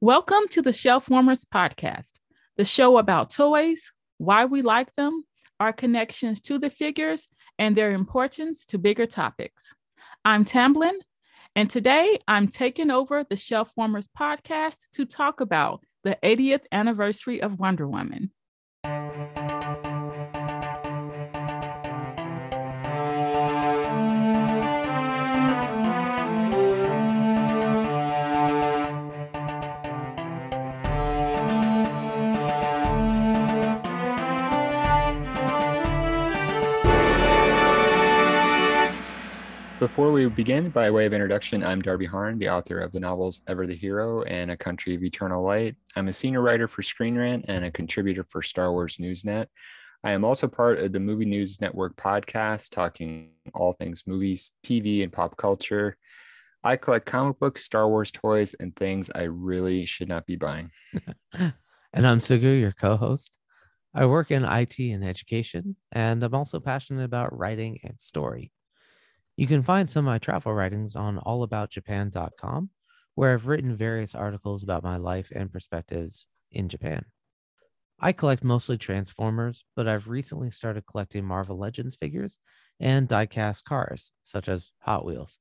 Welcome to the Shelf Warmers Podcast, the show about toys, why we like them, our connections to the figures, and their importance to bigger topics. I'm Tamblyn, and today I'm taking over the Shelf Warmers Podcast to talk about the 80th anniversary of Wonder Woman. Before we begin, by way of introduction, I'm Darby Harn, the author of the novels Ever the Hero and A Country of Eternal Light. I'm a senior writer for Screen Rant and a contributor for Star Wars Newsnet. I am also part of the Movie News Network podcast, talking all things movies, TV, and pop culture. I collect comic books, Star Wars toys, and things I really should not be buying. and I'm Sugu, your co host. I work in IT and education, and I'm also passionate about writing and story. You can find some of my travel writings on allaboutjapan.com, where I've written various articles about my life and perspectives in Japan. I collect mostly Transformers, but I've recently started collecting Marvel Legends figures and diecast cars, such as Hot Wheels.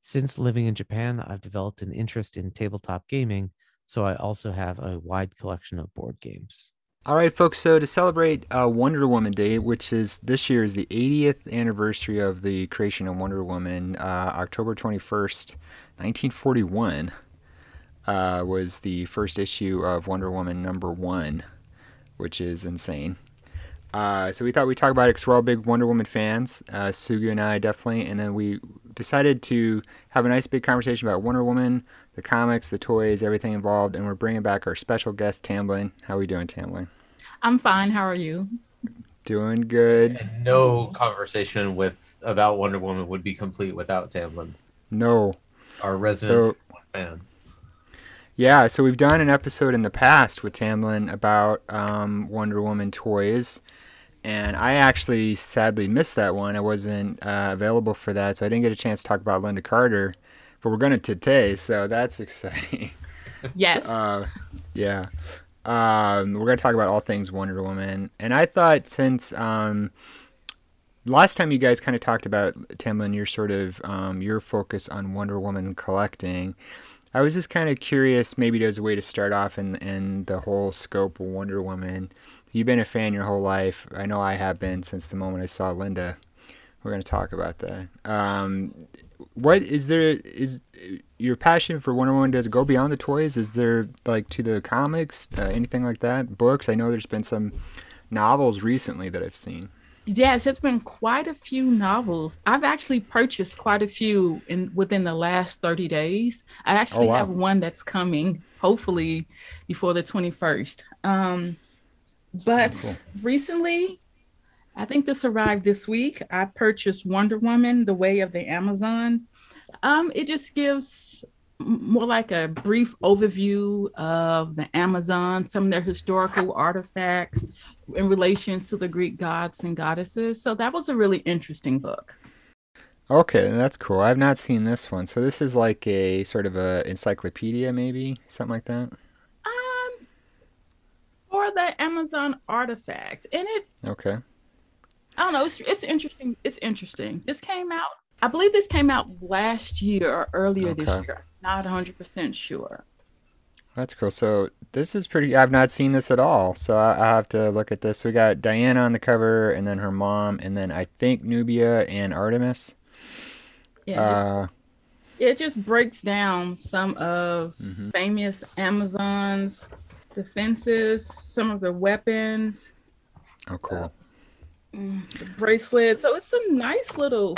Since living in Japan, I've developed an interest in tabletop gaming, so I also have a wide collection of board games. All right, folks. So to celebrate uh, Wonder Woman Day, which is this year is the 80th anniversary of the creation of Wonder Woman, uh, October 21st, 1941, uh, was the first issue of Wonder Woman number one, which is insane. Uh, so we thought we'd talk about it because we're all big Wonder Woman fans, uh, Sugu and I definitely, and then we decided to have a nice big conversation about Wonder Woman, the comics, the toys, everything involved, and we're bringing back our special guest, Tamblyn. How are we doing, Tamblyn? I'm fine. How are you? Doing good. And no conversation with about Wonder Woman would be complete without Tamblyn. No. Our resident so, fan. Yeah, so we've done an episode in the past with Tamblyn about um, Wonder Woman toys and I actually sadly missed that one. I wasn't uh, available for that, so I didn't get a chance to talk about Lynda Carter. But we're going to today, so that's exciting. Yes. uh, yeah. Um, we're going to talk about all things Wonder Woman, and I thought since um, last time you guys kind of talked about Tamblyn, your sort of um, your focus on Wonder Woman collecting. I was just kind of curious. Maybe there's a way to start off in in the whole scope of Wonder Woman You've been a fan your whole life. I know I have been since the moment I saw Lynda. We're going to talk about that. Um, what is there? Is your passion for Wonder Woman does it go beyond the toys? Is there like to the comics, uh, anything like that? Books? I know there's been some novels recently that I've seen. Yes, it's been quite a few novels. I've actually purchased quite a few in within the last 30 days. I actually oh, wow. have one that's coming hopefully before the 21st. Um, but cool. recently, I think this arrived this week. I purchased Wonder Woman: The Way of the Amazon. Um, it just gives more like a brief overview of the Amazon, some of their historical artifacts in relation to the Greek gods and goddesses. So that was a really interesting book. Okay, that's cool. I've not seen this one. So this is like a sort of a encyclopedia, maybe something like that for the Amazon artifacts, and it. Okay. I don't know. It's, it's interesting. It's interesting. This came out. I believe this came out last year or earlier okay. this year. Not 100 percent sure. That's cool. So this is pretty. I've not seen this at all, so I, I have to look at this. We got Diana on the cover, and then her mom, and then I think Nubia and Artemis. Yeah. Uh, just, it just breaks down some of mm-hmm. famous Amazons defenses, some of the weapons. Oh, cool. Uh, the bracelet. So it's a nice little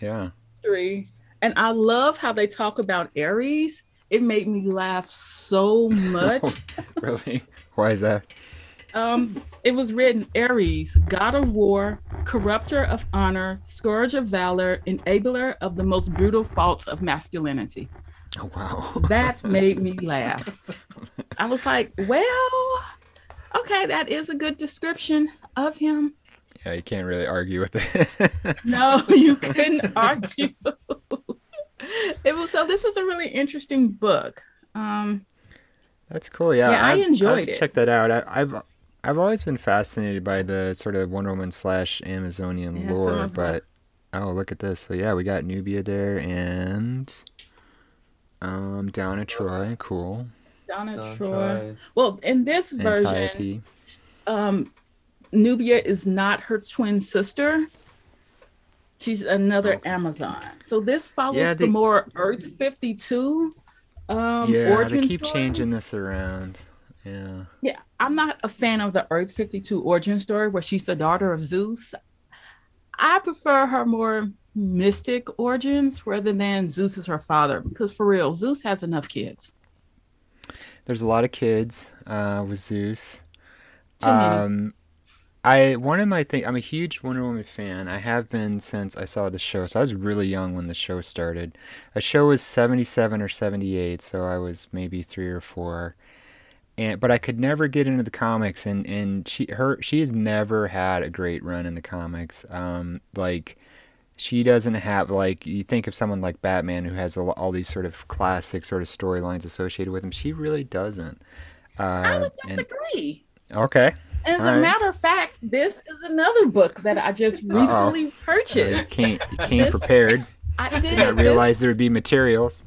yeah history. And I love how they talk about Ares. It made me laugh so much. really? Why is that? Um, it was written Ares, god of war, corrupter of honor, scourge of valor, enabler of the most brutal faults of masculinity. Oh, wow. that made me laugh. I was like, well, okay, that is a good description of him. Yeah, you can't really argue with it. no, you couldn't argue. it was so this was a really interesting book. Um That's cool. Yeah, yeah I enjoyed I've it. Check that out. I, I've I've always been fascinated by the sort of Wonder Woman slash Amazonian yeah, lore, but oh, look at this. So yeah, we got Nubia there and um Donna Troy. Cool. Donna, Donna Troy. Troy. Well, in this version, um, Nubia is not her twin sister. She's another okay. Amazon. So this follows yeah, they, the more Earth 52 um yeah, they keep story. changing this around. Yeah. Yeah, I'm not a fan of the Earth 52 origin story where she's the daughter of Zeus. I prefer her more mystic origins rather than Zeus is her father because for real, Zeus has enough kids. There's a lot of kids uh, with Zeus. Um. I one of my thing. I'm a huge Wonder Woman fan. I have been since I saw the show. So I was really young when the show started. The show was 77 or 78, so I was maybe three or four. And but I could never get into the comics, and and she her she has never had a great run in the comics. Um, like she doesn't have like you think of someone like Batman who has all, all these sort of classic sort of storylines associated with him. She really doesn't. Uh, I would disagree. And, okay. As All a right. matter of fact, this is another book that I just recently Uh-oh. purchased. You came, you came this, prepared. I did. not realize there would be materials.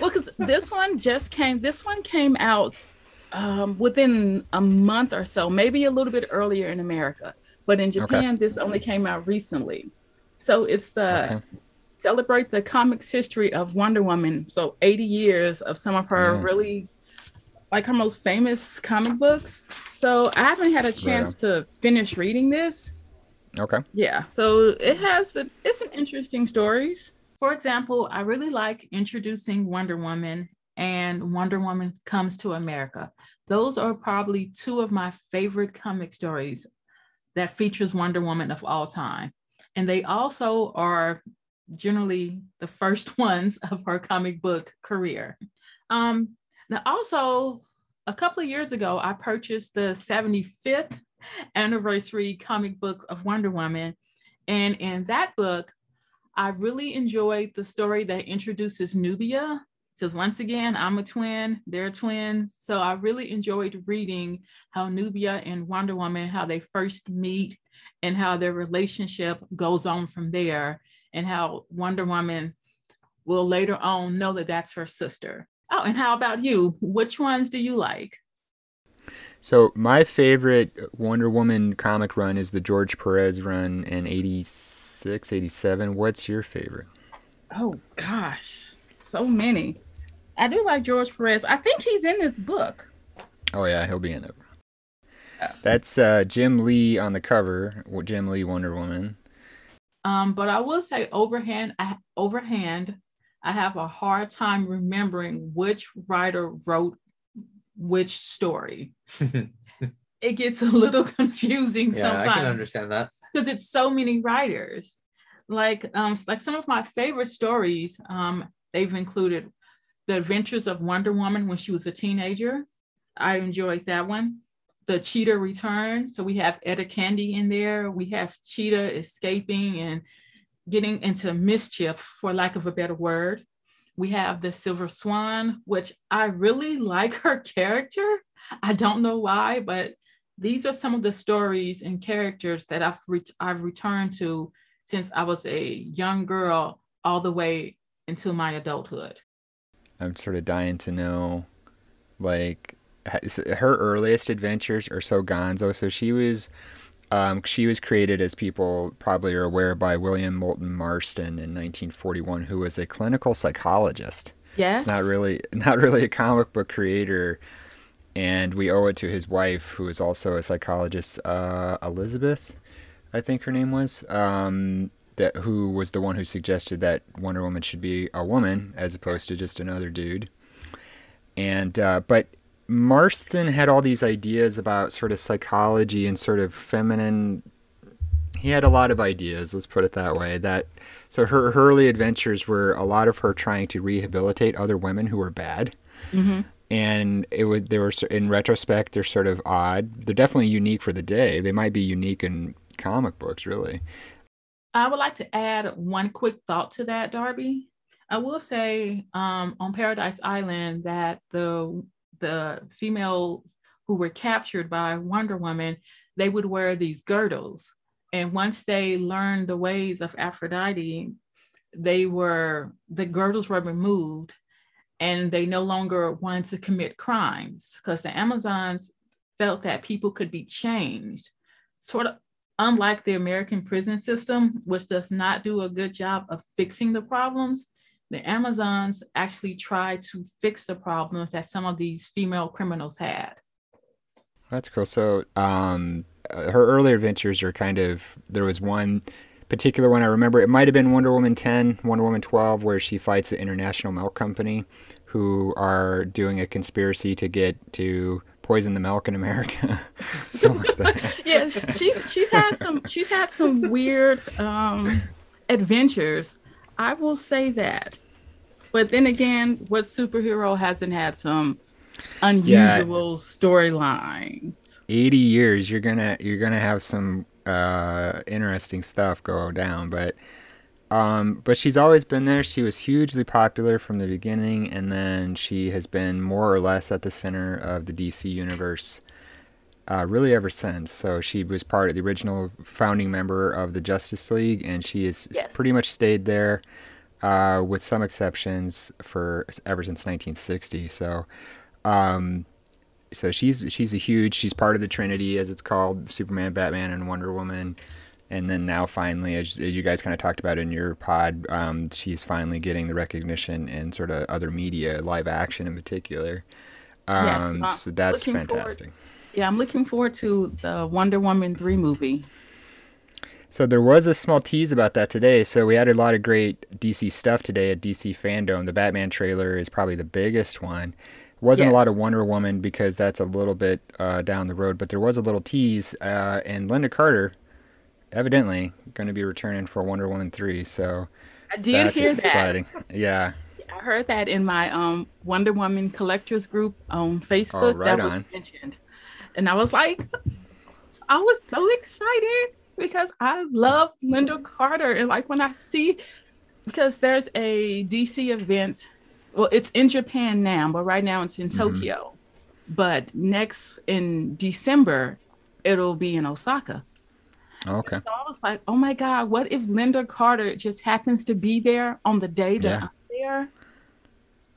Well, because this one just came. This one came out um, within a month or so, maybe a little bit earlier in America, but in Japan, okay. this only came out recently. So it's the okay. celebrate the comics history of Wonder Woman. So 80 years of some of her yeah. really like her most famous comic books. So I haven't had a chance right to finish reading this. Okay. Yeah. So it has a, it's some interesting stories. For example, I really like introducing Wonder Woman and Wonder Woman comes to America. Those are probably two of my favorite comic stories that features Wonder Woman of all time. And they also are generally the first ones of her comic book career. Um, now, also, a couple of years ago, I purchased the 75th anniversary comic book of Wonder Woman. And in that book, I really enjoyed the story that introduces Nubia, because once again, I'm a twin, they're twins. So I really enjoyed reading how Nubia and Wonder Woman, how they first meet and how their relationship goes on from there, and how Wonder Woman will later on know that that's her sister. Oh, and how about you? Which ones do you like? So my favorite Wonder Woman comic run is the George Perez run in 86, 87. What's your favorite? Oh gosh, so many. I do like George Perez. I think he's in this book. Oh yeah, he'll be in it. That's uh, Jim Lee on the cover. Jim Lee Wonder Woman. Um, but I will say overhand, I, overhand, I have a hard time remembering which writer wrote which story. it gets a little confusing yeah, sometimes. I can understand that. Because it's so many writers. Like um like some of my favorite stories, um, they've included The Adventures of Wonder Woman when she was a teenager. I enjoyed that one. The Cheetah Return. So we have Etta Candy in there. We have Cheetah escaping and getting into mischief, for lack of a better word. We have the Silver Swan, which I really like her character. I don't know why, but these are some of the stories and characters that I've re- I've returned to since I was a young girl all the way into my adulthood. I'm sort of dying to know, like, her earliest adventures are so gonzo. So she was um, she was created, as people probably are aware, by William Moulton Marston in 1941, who was a clinical psychologist. Yes. It's not really not really a comic book creator, and we owe it to his wife, who is also a psychologist, uh, Elizabeth, I think her name was, um, that who was the one who suggested that Wonder Woman should be a woman as opposed to just another dude. And uh, but Marston had all these ideas about sort of psychology and sort of feminine. He had a lot of ideas, let's put it that way. That so her, her early adventures were a lot of her trying to rehabilitate other women who were bad. Mm-hmm. And it was they were in retrospect they're sort of odd. They're definitely unique for the day. They might be unique in comic books, really. I would like to add one quick thought to that, Darby. I will say um, on Paradise Island that the the female who were captured by Wonder Woman, they would wear these girdles. And once they learned the ways of Aphrodite, they were the girdles were removed and they no longer wanted to commit crimes because the Amazons felt that people could be changed. Sort of unlike the American prison system, which does not do a good job of fixing the problems, the Amazons actually tried to fix the problems that some of these female criminals had. That's cool. So, um, her earlier adventures are kind of there was one particular one I remember. It might have been Wonder Woman 10, Wonder Woman 12, where she fights the International Milk Company, who are doing a conspiracy to get to poison the milk in America. Something like that. yeah, she's she's had some she's had some weird um, adventures. I will say that. But then again, what superhero hasn't had some unusual yeah. storylines? 80 years you're going to you're going to have some uh, interesting stuff go down, but um, but she's always been there. She was hugely popular from the beginning, and then she has been more or less at the center of the DC universe uh, really ever since. So she was part of the original founding member of the Justice League, and she has yes. pretty much stayed there, uh, with some exceptions, for ever since 1960. So, um, so she's she's a huge. She's part of the Trinity, as it's called: Superman, Batman, and Wonder Woman and then now finally, as, as you guys kind of talked about in your pod, um, she's finally getting the recognition in sort of other media, live action in particular. Um, yes, uh, so that's fantastic. Forward, yeah, I'm looking forward to the Wonder Woman 3 movie. So there was a small tease about that today. So we had a lot of great DC stuff today at DC Fandom. The Batman trailer is probably the biggest one. Wasn't yes. a lot of Wonder Woman because that's a little bit uh, down the road, but there was a little tease. Uh, and Lynda Carter evidently going to be returning for Wonder Woman 3. So I did that's hear exciting. that. Yeah. I heard that in my um, Wonder Woman collectors group on Facebook. Oh, right that was on. mentioned. And I was like, I was so excited because I love Lynda Carter. And like when I see, because there's a DC event, well, it's in Japan now, but right now it's in mm-hmm. Tokyo. But next in December, it'll be in Osaka. Okay. so I was like, oh my God, what if Lynda Carter just happens to be there on the day that yeah. I'm there?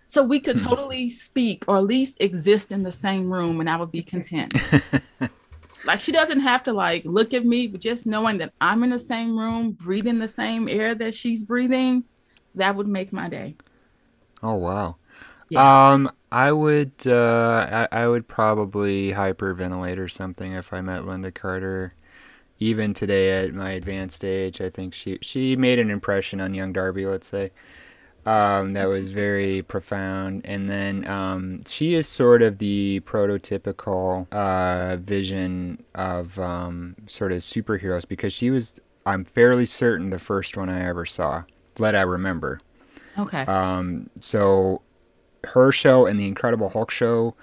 So we could hmm. totally speak or at least exist in the same room and I would be content. like she doesn't have to like look at me, but just knowing that I'm in the same room, breathing the same air that she's breathing, that would make my day. Oh wow. Yeah. Um, I would, uh, I, I would probably hyperventilate or something if I met Lynda Carter even today at my advanced age, I think she she made an impression on young Darby. Let's say um, that was very profound. And then um, she is sort of the prototypical uh, vision of um, sort of superheroes because she was, I'm fairly certain, the first one I ever saw that I remember. Okay. Um, so her show and the Incredible Hulk show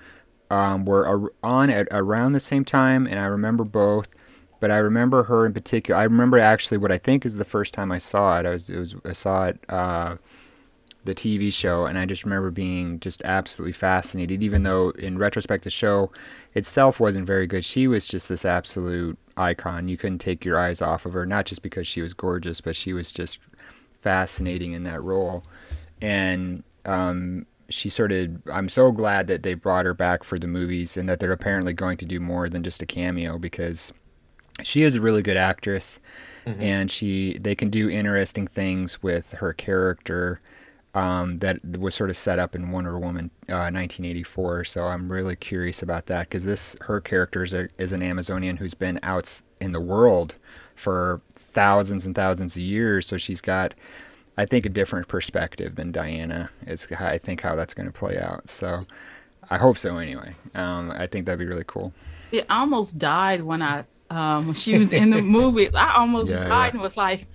um, were on at around the same time, and I remember both but I remember her in particular. I remember actually what I think is the first time I saw it. I was, it was I saw it uh, the TV show, and I just remember being just absolutely fascinated. Even though in retrospect, the show itself wasn't very good, she was just this absolute icon. You couldn't take your eyes off of her, not just because she was gorgeous, but she was just fascinating in that role. And um, she sort of I'm so glad that they brought her back for the movies and that they're apparently going to do more than just a cameo because she is a really good actress mm-hmm. and she they can do interesting things with her character um, that was sort of set up in Wonder Woman uh, 1984. So I'm really curious about that because this her character is, a, is an Amazonian who's been out in the world for thousands and thousands of years. So she's got, I think, a different perspective than Diana. Is I think how that's going to play out. So I hope so. Anyway, um, I think that'd be really cool it almost died when I um when she was in the movie. I almost yeah, died yeah. and was like,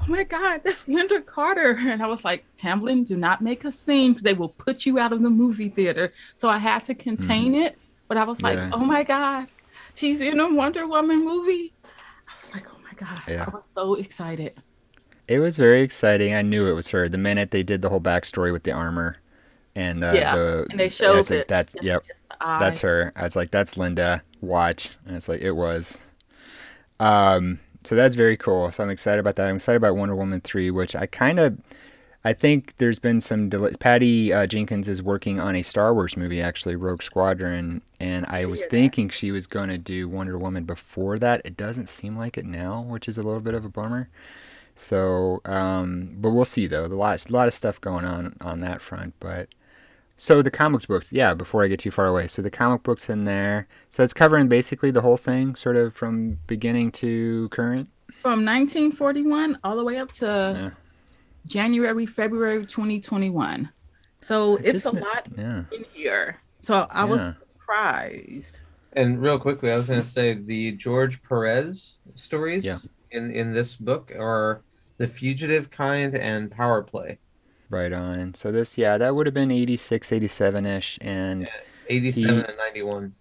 "Oh my God, that's Lynda Carter!" And I was like, Tamblyn, do not make a scene because they will put you out of the movie theater." So I had to contain mm-hmm. it, but I was like, yeah. "Oh my God, she's in a Wonder Woman movie!" I was like, "Oh my God!" I was so excited. It was very exciting. I knew it was her the minute they did the whole backstory with the armor. and uh, yeah, the, and they showed like, that's yep, that's her. I was like, that's Lynda. Watch, and it's like it was. Um, so that's very cool. So I'm excited about that. I'm excited about Wonder Woman three, which I kind of, I think there's been some delay. Patty uh, Jenkins is working on a Star Wars movie, actually, Rogue Squadron, and I was thinking that. she was going to do Wonder Woman before that. It doesn't seem like it now, which is a little bit of a bummer. So, um, but we'll see though. The lot, a lot of stuff going on on that front, but so the comics books, yeah, before I get too far away. So the comic books in there. So it's covering basically the whole thing, sort of from beginning to current. From 1941 all the way up to yeah. January, February 2021. So I it's a lot yeah. in here. So I yeah. was surprised. And real quickly, I was going to say the George Perez stories in in this book are the fugitive kind and power play. Right on. So this, yeah, that would have been 86, 87 ish, and yeah, 87 he, and 91.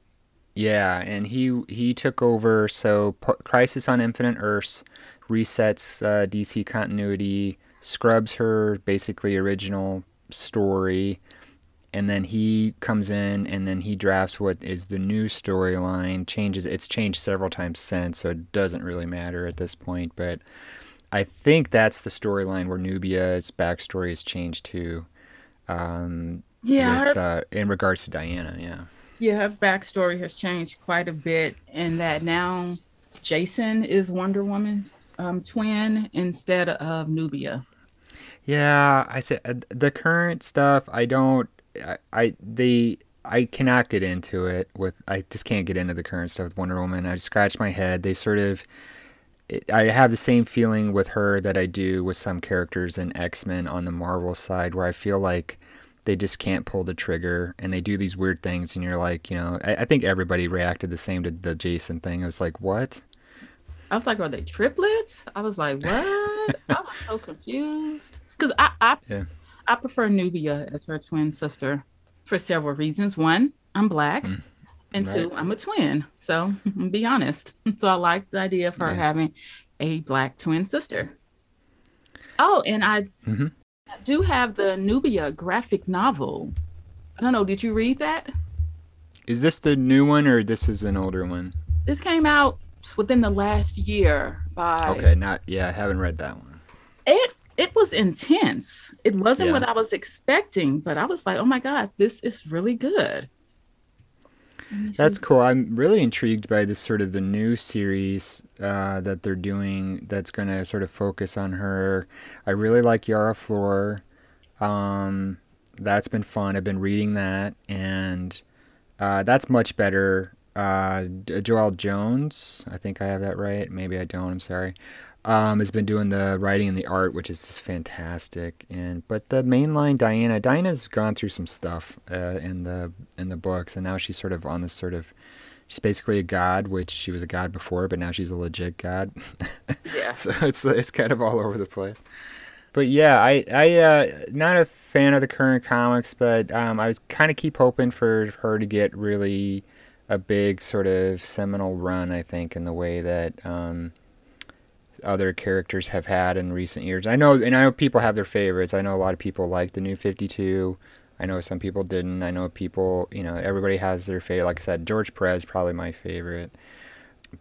Yeah, and he he took over. So P- Crisis on Infinite Earths resets uh, DC continuity, scrubs her basically original story, and then he comes in and then he drafts what is the new storyline. Changes. It's changed several times since, so it doesn't really matter at this point, but I think that's the storyline where Nubia's backstory has changed too. Um, yeah. With, uh, in regards to Diana, yeah. Yeah, her backstory has changed quite a bit, in that now Jason is Wonder Woman's um, twin instead of Nubia. Yeah, I said uh, the current stuff. I don't. I, I they. I cannot get into it with. I just can't get into the current stuff with Wonder Woman. I scratch my head. They sort of I have the same feeling with her that I do with some characters in X Men on the Marvel side, where I feel like they just can't pull the trigger and they do these weird things, and you're like, you know, I, I think everybody reacted the same to the Jason thing. I was like, what? I was like, are they triplets? I was like, what? I was so confused because I I, yeah. I prefer Nubia as her twin sister for several reasons. One, I'm black. Mm and right. two, I'm a twin. So be honest. So I like the idea of her yeah. having a black twin sister. Oh, and I, mm-hmm. do have the Nubia graphic novel. I don't know. Did you read that? Is this the new one or this is an older one? This came out within the last year by. Okay, not yeah. I haven't read that one. It it was intense. It wasn't yeah. what I was expecting, but I was like, oh my god, this is really good. That's cool. I'm really intrigued by this sort of the new series uh, that they're doing that's going to sort of focus on her. I really like Yara Flor. Um, that's been fun. I've been reading that, and uh, that's much better. Uh, Joelle Jones, I think I have that right. Maybe I don't. I'm sorry um, has been doing the writing and the art, which is just fantastic. And but the mainline Diana, Diana's gone through some stuff uh, in the in the books, and now she's sort of on this sort of. She's basically a god, which she was a god before, but now she's a legit god. yeah. so it's it's kind of all over the place. But yeah, I I uh, not a fan of the current comics, but um, I was kind of keep hoping for her to get really a big sort of seminal run. I think in the way that um, other characters have had in recent years. I know, and I know people have their favorites. I know a lot of people like the new 52. I know some people didn't. I know people, you know, everybody has their favorite. Like I said, George Perez probably my favorite.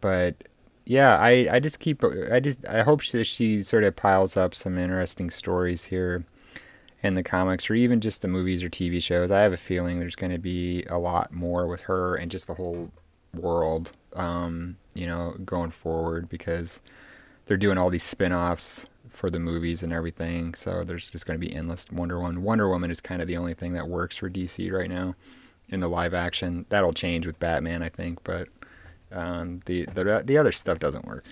But yeah, I, I just keep, I just, I hope she, she sort of piles up some interesting stories here in the comics or even just the movies or TV shows. I have a feeling there's going to be a lot more with her and just the whole world, um, you know, going forward because they're doing all these spin-offs for the movies and everything. So there's just going to be endless Wonder Woman. Wonder Woman is kind of the only thing that works for DC right now in the live action. That'll change with Batman, I think, but um, the the the other stuff doesn't work.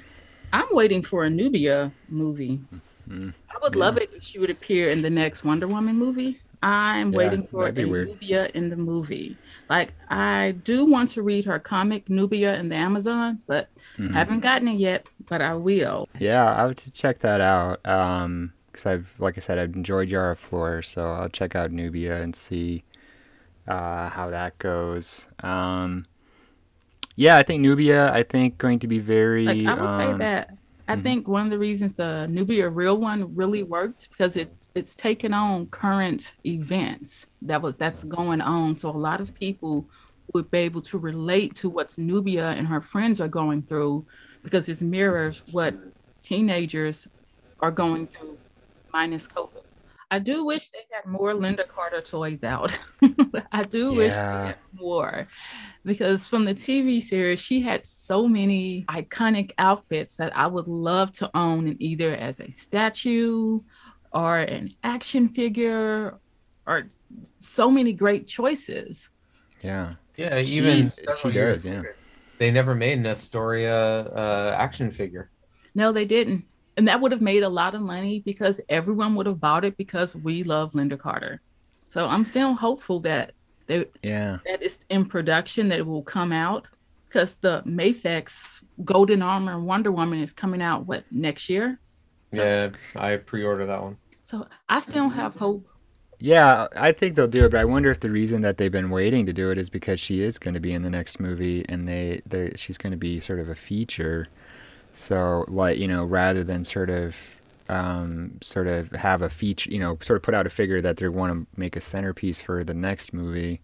I'm waiting for a Nubia movie. Mm-hmm. I would yeah. love it if she would appear in the next Wonder Woman movie. I'm yeah, waiting for a weird. Nubia in the movie. Like I do want to read her comic Nubia in the Amazons, but mm-hmm. haven't gotten it yet. But I will. Yeah, I would check that out. Um, because I've, like I said, I've enjoyed Yara Flor, so I'll check out Nubia and see uh, how that goes. Um, yeah, I think Nubia. I think going to be very. Like, I would um, say that I mm-hmm. think one of the reasons the Nubia real one really worked because it it's taken on current events that was that's going on. So a lot of people would be able to relate to what's Nubia and her friends are going through because it mirrors what teenagers are going through minus COVID. I do wish they had more Lynda Carter toys out. I do yeah. wish they had more because from the TV series, she had so many iconic outfits that I would love to own in either as a statue or an action figure or so many great choices. Yeah. Yeah, even she, she does, yeah. They never made an Asteria uh, action figure. No, they didn't and that would have made a lot of money because everyone would have bought it because we love Lynda Carter. So I'm still hopeful that they yeah that is in production that will come out because the Mafex Golden Armor Wonder Woman is coming out what next year. So, yeah, I pre-order that one. So I still have hope. Yeah, I think they'll do it, but I wonder if the reason that they've been waiting to do it is because she is going to be in the next movie, and they, they she's going to be sort of a feature. So, like, you know, rather than sort of um, sort of have a feature, you know, sort of put out a figure that they want to make a centerpiece for the next movie.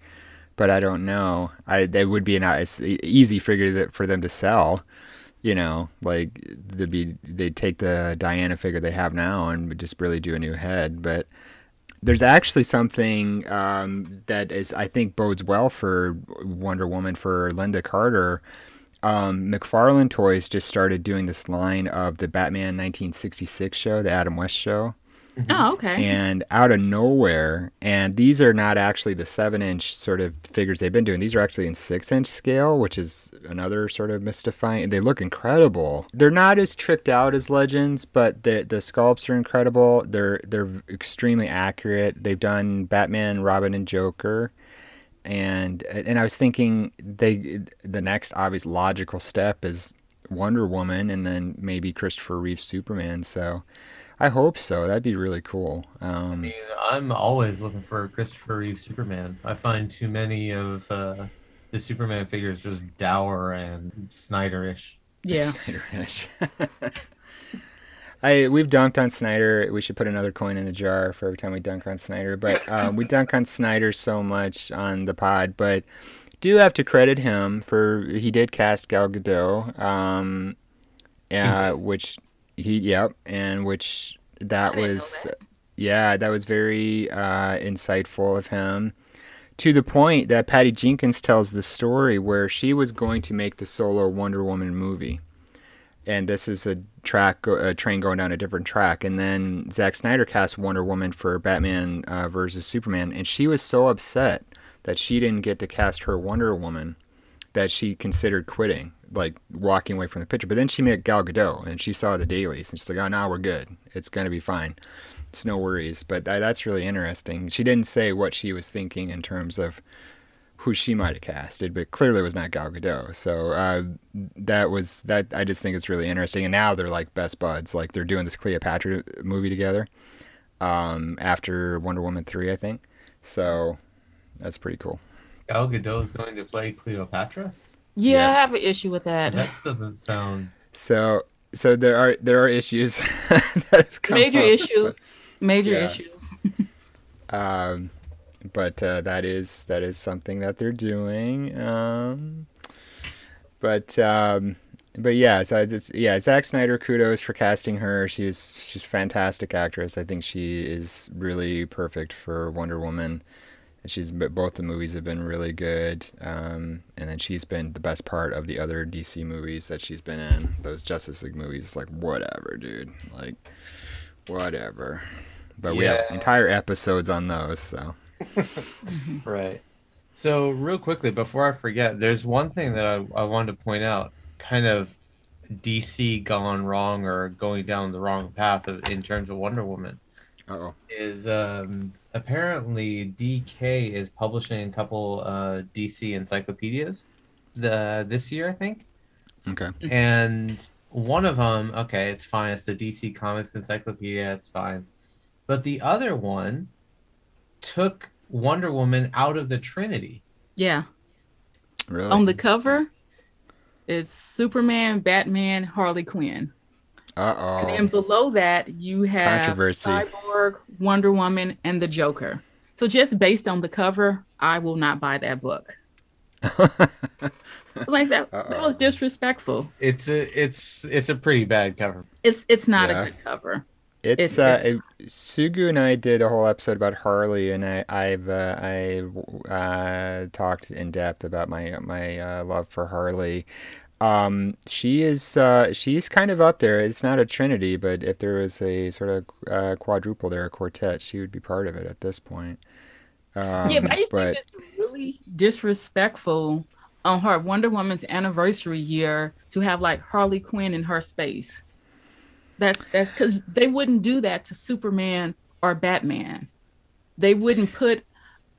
But I don't know. I that would be an easy figure that for them to sell. You know, like they'd be they'd take the Diana figure they have now and just really do a new head. But there's actually something um, that is I think bodes well for Wonder Woman for Lynda Carter um, McFarlane Toys just started doing this line of the Batman 1966 show, the Adam West show. Mm-hmm. Oh, okay. And out of nowhere, and these are not actually the seven inch sort of figures they've been doing. These are actually in six inch scale, which is another sort of mystifying. They look incredible. They're not as tricked out as Legends, but the the sculpts are incredible. They're they're extremely accurate. They've done Batman, Robin, and Joker and and I was thinking they the next obvious logical step is Wonder Woman and then maybe Christopher Reeve Superman. So I hope so. That'd be really cool. Um, I mean, I'm always looking for Christopher Reeve Superman. I find too many of uh, the Superman figures just dour and Snyderish. Yeah. Snyderish. I we've dunked on Snyder. We should put another coin in the jar for every time we dunk on Snyder. But um, we dunk on Snyder so much on the pod, but do have to credit him for he did cast Gal Gadot, um, uh, which he yep, and which that was that. yeah, that was very uh, insightful of him. To the point that Patty Jenkins tells the story where she was going to make the solo Wonder Woman movie and this is a track a train going down a different track. And then Zack Snyder cast Wonder Woman for Batman uh, versus Superman and she was so upset that she didn't get to cast her Wonder Woman that she considered quitting like walking away from the picture. But then she met Gal Gadot and she saw the dailies and she's like oh now we're good. It's going to be fine. It's no worries. But that's really interesting. She didn't say what she was thinking in terms of who she might have casted, but clearly was not Gal Gadot. So uh, that was that. I just think it's really interesting. And now they're like best buds. Like they're doing this Cleopatra movie together um, after Wonder Woman three, I think. So that's pretty cool. Gal Gadot is going to play Cleopatra. Yeah, yes. I have an issue with that. That doesn't sound. So so there are there are issues major up. issues major yeah. issues um but uh, that is that is something that they're doing. Um, but um, but yeah, so it's, yeah, Zack Snyder, kudos for casting her. She's she's a fantastic actress. I think she is really perfect for Wonder Woman. She's both the movies have been really good, um, and then she's been the best part of the other DC movies that she's been in. Those Justice League movies, like whatever, dude, like whatever. But yeah. we have entire episodes on those, so. right. So, real quickly, before I forget, there's one thing that I, I wanted to point out kind of DC gone wrong or going down the wrong path of, in terms of Wonder Woman. oh Is um, apparently DK is publishing a couple uh, DC encyclopedias the this year, I think. Okay. And one of them, okay, it's fine. It's the DC Comics Encyclopedia. It's fine. But the other one took Wonder Woman out of the Trinity. Yeah. Really? On the cover, it's Superman, Batman, Harley Quinn. Uh oh. And then below that, you have Controversy. Cyborg, Wonder Woman, and the Joker. So just based on the cover, I will not buy that book. like that, that was disrespectful. It's a it's it's a pretty bad cover. It's it's not Yeah. a good cover. It's, uh, it's- Sugu and I did a whole episode about Harley, and I I've uh, I uh, talked in depth about my my uh, love for Harley. Um, she is uh, she's kind of up there. It's not a trinity, but if there was a sort of uh, quadruple there, a quartet, she would be part of it at this point. Um, yeah, but I just but think it's really disrespectful on her Wonder Woman's anniversary year to have like Harley Quinn in her space. That's that's because they wouldn't do that to Superman or Batman. They wouldn't put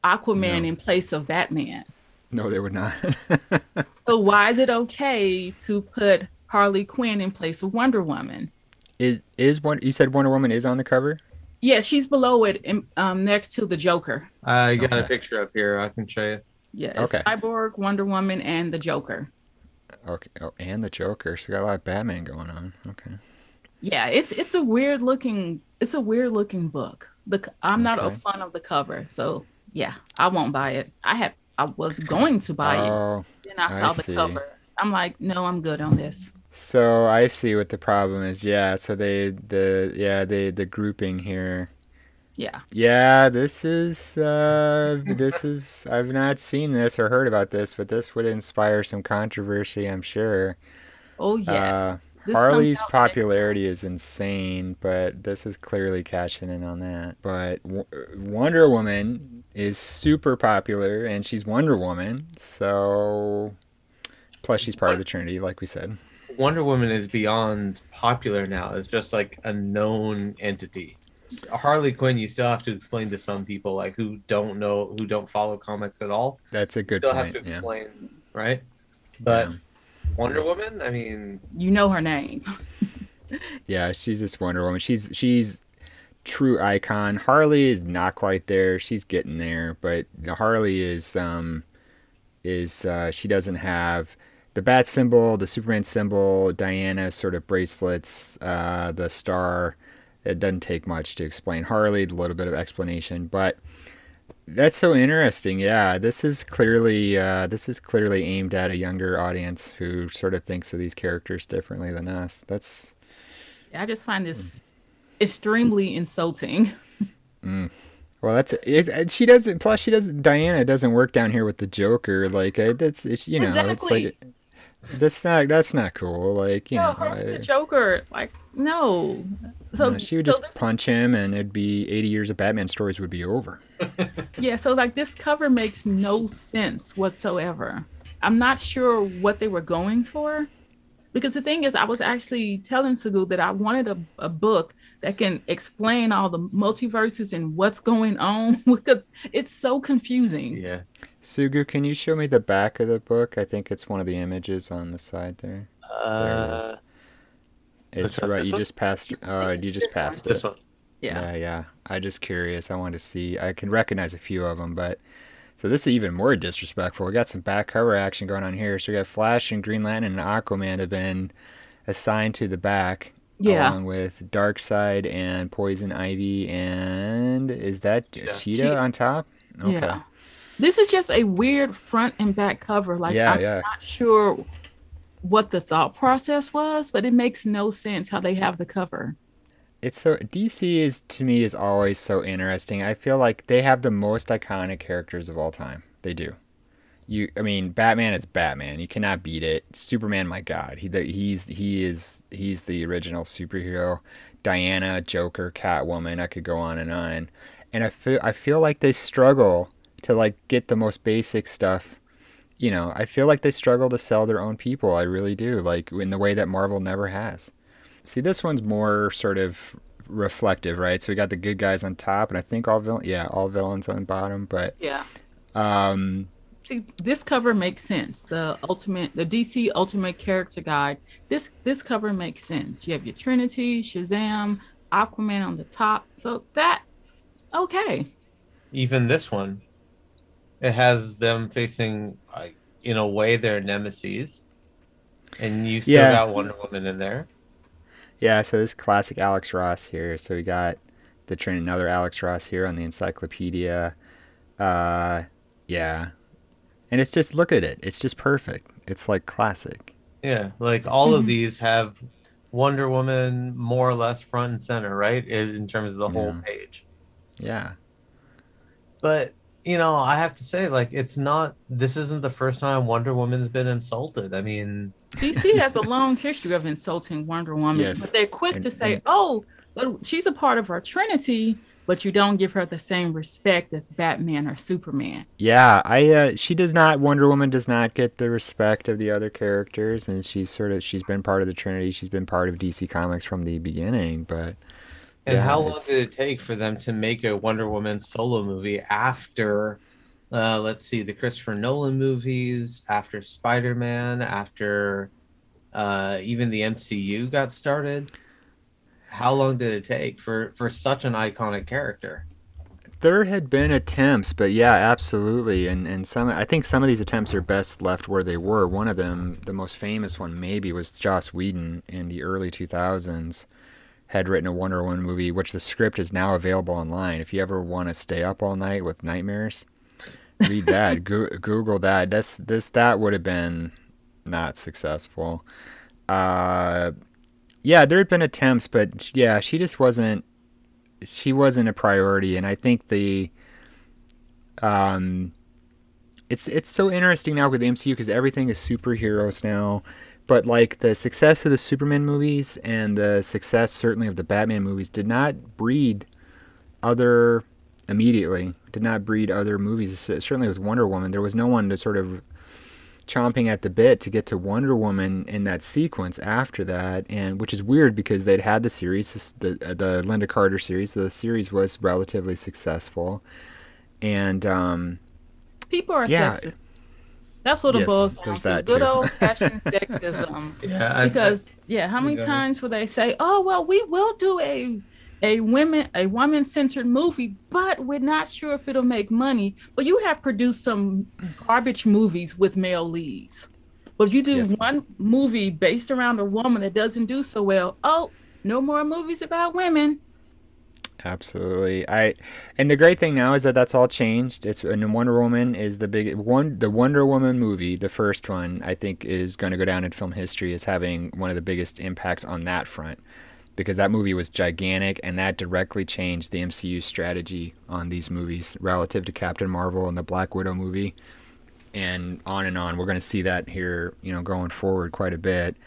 Aquaman No. in place of Batman. no, they would not. So why is it okay to put Harley Quinn in place of Wonder Woman? is is one? You said Wonder Woman is on the cover. Yeah, she's below it, in, um, next to the Joker. I got a picture up here. I can show you. Yeah, it's Okay. Cyborg, Wonder Woman, and the Joker. Okay. Oh, and the Joker. So we got a lot of Batman going on. Okay. Yeah, it's it's a weird looking it's a weird looking book. The i'm not Okay. a fan of the cover, so yeah, I won't buy it. I had I was going to buy it, Oh, then I I saw the see. cover. I'm like, no, I'm good on this. So I see what the problem is. Yeah, so they the yeah, they the grouping here. Yeah, Yeah, this is uh this is I've not seen this or heard about this, but this would inspire some controversy, I'm sure. oh yes. Uh This Harley's popularity is insane, but this is clearly cashing in on that. But w- uh, Wonder Woman is super popular and she's Wonder Woman, so plus she's part of the Trinity like we said. Wonder Woman is beyond popular now. It's just like a known entity. Harley Quinn, you still have to explain to some people like who don't know, who don't follow comics at all. That's a good Still point. have to Yeah. explain, right? But Yeah. Wonder Woman, I mean, You know her name. Yeah, she's just Wonder Woman. She's she's true icon. Harley is not quite there. She's getting there, but Harley is um is uh she doesn't have the bat symbol, the Superman symbol, Diana's sort of bracelets, uh the star. It doesn't take much to explain Harley, a little bit of explanation, but that's so interesting. Yeah, this is clearly uh, this is clearly aimed at a younger audience who sort of thinks of these characters differently than us. That's I just find this extremely insulting. Well, that's is, uh, she doesn't. Plus, she doesn't. Diana doesn't work down here with the Joker. Like uh, that's it's, you know Exactly. it's like that's not that's not cool. Like you No, know, and the Joker, like no. So no, she would so just this- punch him, and it'd be eighty years of Batman stories would be over. Yeah, so like this cover makes no sense whatsoever. I'm not sure what they were going for. Because the thing is, I was actually telling Sugu that I wanted a, a book that can explain all the multiverses and what's going on because it's so confusing. yeah. Sugu, can you show me the back of the book? I think it's one of the images on the side there. Uh, It's right. This You one? just passed. Uh, you just passed This it. one. Yeah. Yeah, yeah. I just curious. I want to see. I can recognize a few of them, but so this is even more disrespectful. We got some back cover action going on here. So we got Flash and Green Lantern and Aquaman have been assigned to the back, Yeah. along with Darkseid and Poison Ivy, and is that Yeah. Cheetah, Cheetah. on top? Okay. Yeah. This is just a weird front and back cover. Like Yeah, I'm yeah. not sure what the thought process was, but it makes no sense how they have the cover. It's so DC is to me is always so interesting. I feel like they have the most iconic characters of all time. They do. You, I mean, Batman is Batman. You cannot beat it. Superman, my God, he the, he's he is he's the original superhero. Diana, Joker, Catwoman. I could go on and on. And I feel I feel like they struggle to like get the most basic stuff. You know, I feel like they struggle to sell their own people. I really do. Like in the way that Marvel never has. See, this one's more sort of reflective, right? So we got the good guys on top, and I think all villain, yeah, all villains on bottom. But Yeah. um, See, this cover makes sense. The ultimate, the DC Ultimate Character Guide. This this cover makes sense. You have your Trinity, Shazam, Aquaman on the top. So that okay. Even this one, it has them facing, like, in a way, their nemesis, and you still Yeah. got Wonder Woman in there. Yeah, so this classic Alex Ross here. So we got the train another Alex Ross here on the encyclopedia. Uh, yeah, and it's just look at it. It's just perfect. It's like classic. Yeah, like all of mm-hmm. these have Wonder Woman more or less front and center, right? In terms of the whole yeah. page. Yeah. But you know, I have to say, like, it's not. This isn't the first time Wonder Woman's been insulted. I mean, DC has a long history of insulting Wonder Woman, yes. but they're quick and, to say, and, "Oh, but she's a part of our Trinity." But you don't give her the same respect as Batman or Superman. Yeah, I uh, she does not. Wonder Woman does not get the respect of the other characters, and she's sort of she's been part of the Trinity. She's been part of DC Comics from the beginning, but and yeah, how long did it take for them to make a Wonder Woman solo movie after, uh, let's see, the Christopher Nolan movies, after Spider Man, after uh, even the MCU got started? How long did it take for for such an iconic character? There had been attempts, but yeah, absolutely, and and some I think some of these attempts are best left where they were. One of them, the most famous one, maybe, was Joss Whedon in the early two thousands had written a Wonder Woman movie, which the script is now available online. If you ever want to stay up all night with nightmares, read that. Go- Google that. This this that would have been not successful. Uh, yeah, there had been attempts, but yeah, she just wasn't. She wasn't a priority, and I think the um, it's it's so interesting now with the MCU because everything is superheroes now but like the success of the Superman movies and the success certainly of the Batman movies did not breed other immediately did not breed other movies. Certainly with Wonder Woman. There was no one to sort of chomping at the bit to get to Wonder Woman in that sequence after that and which is weird because they'd had the series the the Lynda Carter series. The series was relatively successful and um people are yeah, sexist that's what it boils down to. Good old fashioned sexism. Yeah. Because I, yeah, how many times will they say, "Oh well, we will do a a women a woman centered movie, but we're not sure if it'll make money." But you have produced some garbage movies with male leads. But if you do yes. one movie based around a woman that doesn't do so well, oh, no more movies about women. Absolutely. I and the great thing now is that that's all changed. It's and Wonder Woman is the big one the Wonder Woman movie, the first one, I think is going to go down in film history as having one of the biggest impacts on that front because that movie was gigantic and that directly changed the MCU strategy on these movies relative to Captain Marvel and the Black Widow movie and on and on. We're going to see that here, you know, going forward quite a bit